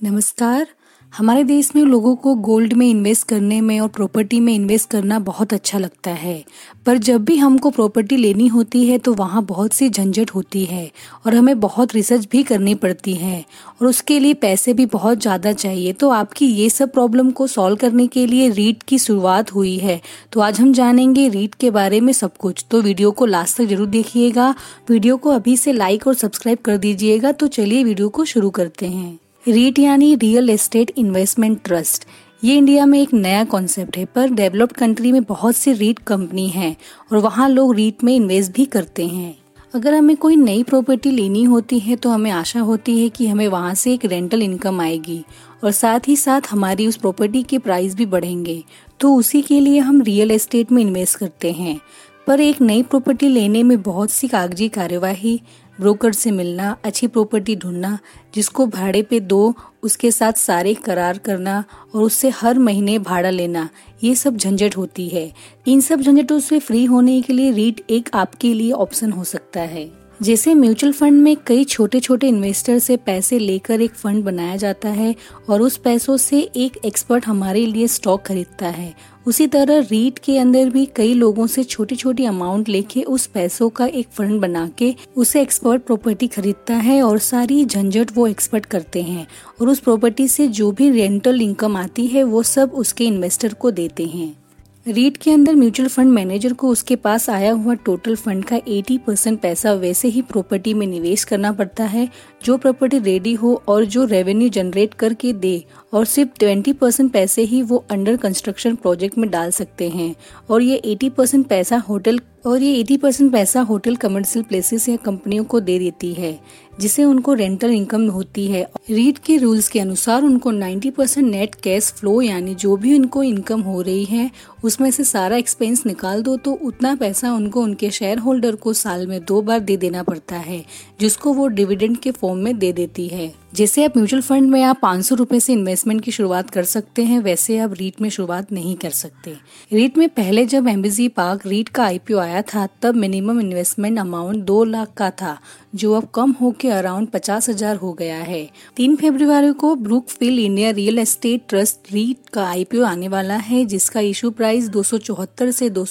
नमस्कार। हमारे देश में लोगों को गोल्ड में इन्वेस्ट करने में और प्रॉपर्टी में इन्वेस्ट करना बहुत अच्छा लगता है। पर जब भी हमको प्रॉपर्टी लेनी होती है तो वहाँ बहुत सी झंझट होती है और हमें बहुत रिसर्च भी करनी पड़ती है और उसके लिए पैसे भी बहुत ज़्यादा चाहिए। तो आपकी ये सब प्रॉब्लम को सॉल्व करने के लिए रीट की शुरुआत हुई है। तो आज हम जानेंगे रीट के बारे में सब कुछ। तो वीडियो को लास्ट तक ज़रूर देखिएगा। वीडियो को अभी से लाइक और सब्सक्राइब कर दीजिएगा। तो चलिए वीडियो को शुरू करते हैं। रीट यानी रियल एस्टेट इन्वेस्टमेंट ट्रस्ट। ये इंडिया में एक नया कॉन्सेप्ट है, पर डेवलप्ड कंट्री में बहुत सी रीट कंपनी हैं और वहाँ लोग रीट में इन्वेस्ट भी करते हैं। अगर हमें कोई नई प्रॉपर्टी लेनी होती है तो हमें आशा होती है कि हमें वहाँ से एक रेंटल इनकम आएगी और साथ ही साथ हमारी उस प्रॉपर्टी के प्राइस भी बढ़ेंगे। तो उसी के लिए हम रियल एस्टेट में इन्वेस्ट करते हैं। पर एक नई प्रॉपर्टी लेने में बहुत सी कागज़ी कार्यवाही, ब्रोकर से मिलना, अच्छी प्रॉपर्टी ढूंढना, जिसको भाड़े पे दो, उसके साथ सारे करार करना और उससे हर महीने भाड़ा लेना, ये सब झंझट होती है। इन सब झंझटों से फ्री होने के लिए रीट एक आपके लिए ऑप्शन हो सकता है। जैसे म्यूचुअल फंड में कई छोटे छोटे इन्वेस्टर से पैसे लेकर एक फंड बनाया जाता है और उस पैसों से एक एक्सपर्ट हमारे लिए स्टॉक खरीदता है। उसी तरह रीट के अंदर भी कई लोगों से छोटी छोटी अमाउंट लेके उस पैसों का एक फंड बना के उसे एक्सपर्ट प्रॉपर्टी खरीदता है और सारी झंझट वो एक्सपर्ट करते हैं और उस प्रॉपर्टी से जो भी रेंटल इनकम आती है वो सब उसके इन्वेस्टर को देते हैं। रीट के अंदर म्यूचुअल फंड मैनेजर को उसके पास आया हुआ टोटल फंड का 80 परसेंट पैसा वैसे ही प्रॉपर्टी में निवेश करना पड़ता है जो प्रॉपर्टी रेडी हो और जो रेवेन्यू जनरेट करके दे और सिर्फ़ 20 परसेंट पैसे ही वो अंडर कंस्ट्रक्शन प्रोजेक्ट में डाल सकते हैं। और ये 80 परसेंट पैसा होटल और ये 80 परसेंट पैसा होटल कमर्शियल प्लेसेस या कंपनियों को दे देती है जिसे उनको रेंटल इनकम होती है। रीट के रूल्स के अनुसार उनको 90 परसेंट नेट कैश फ्लो यानी जो भी उनको इनकम हो रही है, उसमें से सारा एक्सपेंस निकाल दो तो उतना पैसा उनको उनके शेयर होल्डर को साल में दो बार दे देना पड़ता है, जिसको वो डिविडेंड के फॉर्म में दे देती है। जैसे आप म्यूचुअल फंड में आप पाँच सौ से इन्वेस्टमेंट की शुरुआत कर सकते हैं, वैसे आप रीट में शुरुआत नहीं कर सकते। रीट में पहले जब एम्बेजी पार्क रीट का आईपीओ आया था, तब मिनिमम इन्वेस्टमेंट अमाउंट दो लाख का था, जो अब कम होकर अराउंड पचास हज़ार हो गया है। तीन फरवरी को Brookfield India real estate trust REIT का आईपीओ आने वाला है, जिसका इशू प्राइस दो से दो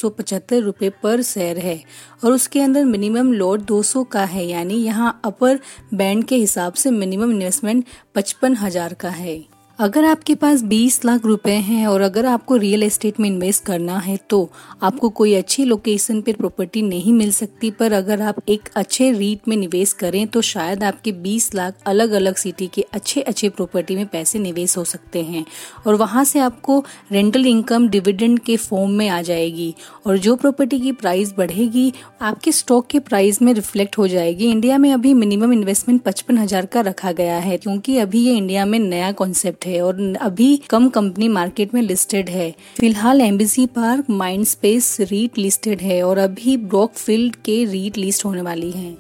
रूपए पर शेयर है, और उसके अंदर मिनिमम लोड 200 का है, यानी यहाँ अपर बैंड के हिसाब से मिनिमम इन्वेस्टमेंट पचपन हज़ार का है। अगर आपके पास 20 लाख रुपए हैं और अगर आपको रियल एस्टेट में इन्वेस्ट करना है तो आपको कोई अच्छी लोकेशन पर प्रॉपर्टी नहीं मिल सकती। पर अगर आप एक अच्छे रीट में निवेश करें तो शायद आपके 20 लाख अलग अलग सिटी के अच्छे अच्छे प्रॉपर्टी में पैसे निवेश हो सकते हैं। और वहाँ से आपको रेंटल इनकम डिविडेंड के फॉर्म में आ जाएगी। और जो प्रॉपर्टी की प्राइस बढ़ेगी, आपके स्टॉक के प्राइस में रिफ्लेक्ट हो जाएगी। इंडिया में अभी मिनिमम इन्वेस्टमेंट पचपन का रखा गया है, क्योंकि अभी ये इंडिया में नया कॉन्सेप्ट है और अभी कम कंपनी मार्केट में लिस्टेड है। फ़िलहाल Embassy park mind space REIT listed है और अभी ब्रॉकफील्ड के रीट लिस्ट होने वाली है।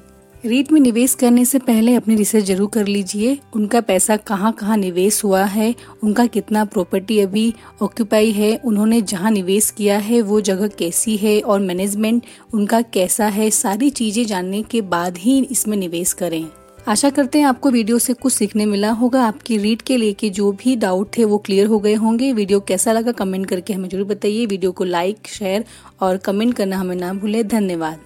रीट में निवेश करने से पहले अपनी रिसर्च ज़रूर कर लीजिए। उनका पैसा कहाँ कहाँ निवेश हुआ है, उनका कितना प्रॉपर्टी अभी ऑक्यूपाई है, उन्होंने जहाँ निवेश किया है, वो जगह कैसी है और मैनेजमेंट उनका कैसा है, सारी चीज़ें जानने के बाद ही इसमें निवेश करें। आशा करते हैं आपको वीडियो से कुछ सीखने मिला होगा। आपकी रीड के लिए के जो भी डाउट थे वो क्लियर हो गए होंगे। वीडियो कैसा लगा कमेंट करके हमें ज़रूर बताइए। वीडियो को लाइक शेयर और कमेंट करना हमें ना भूले। धन्यवाद।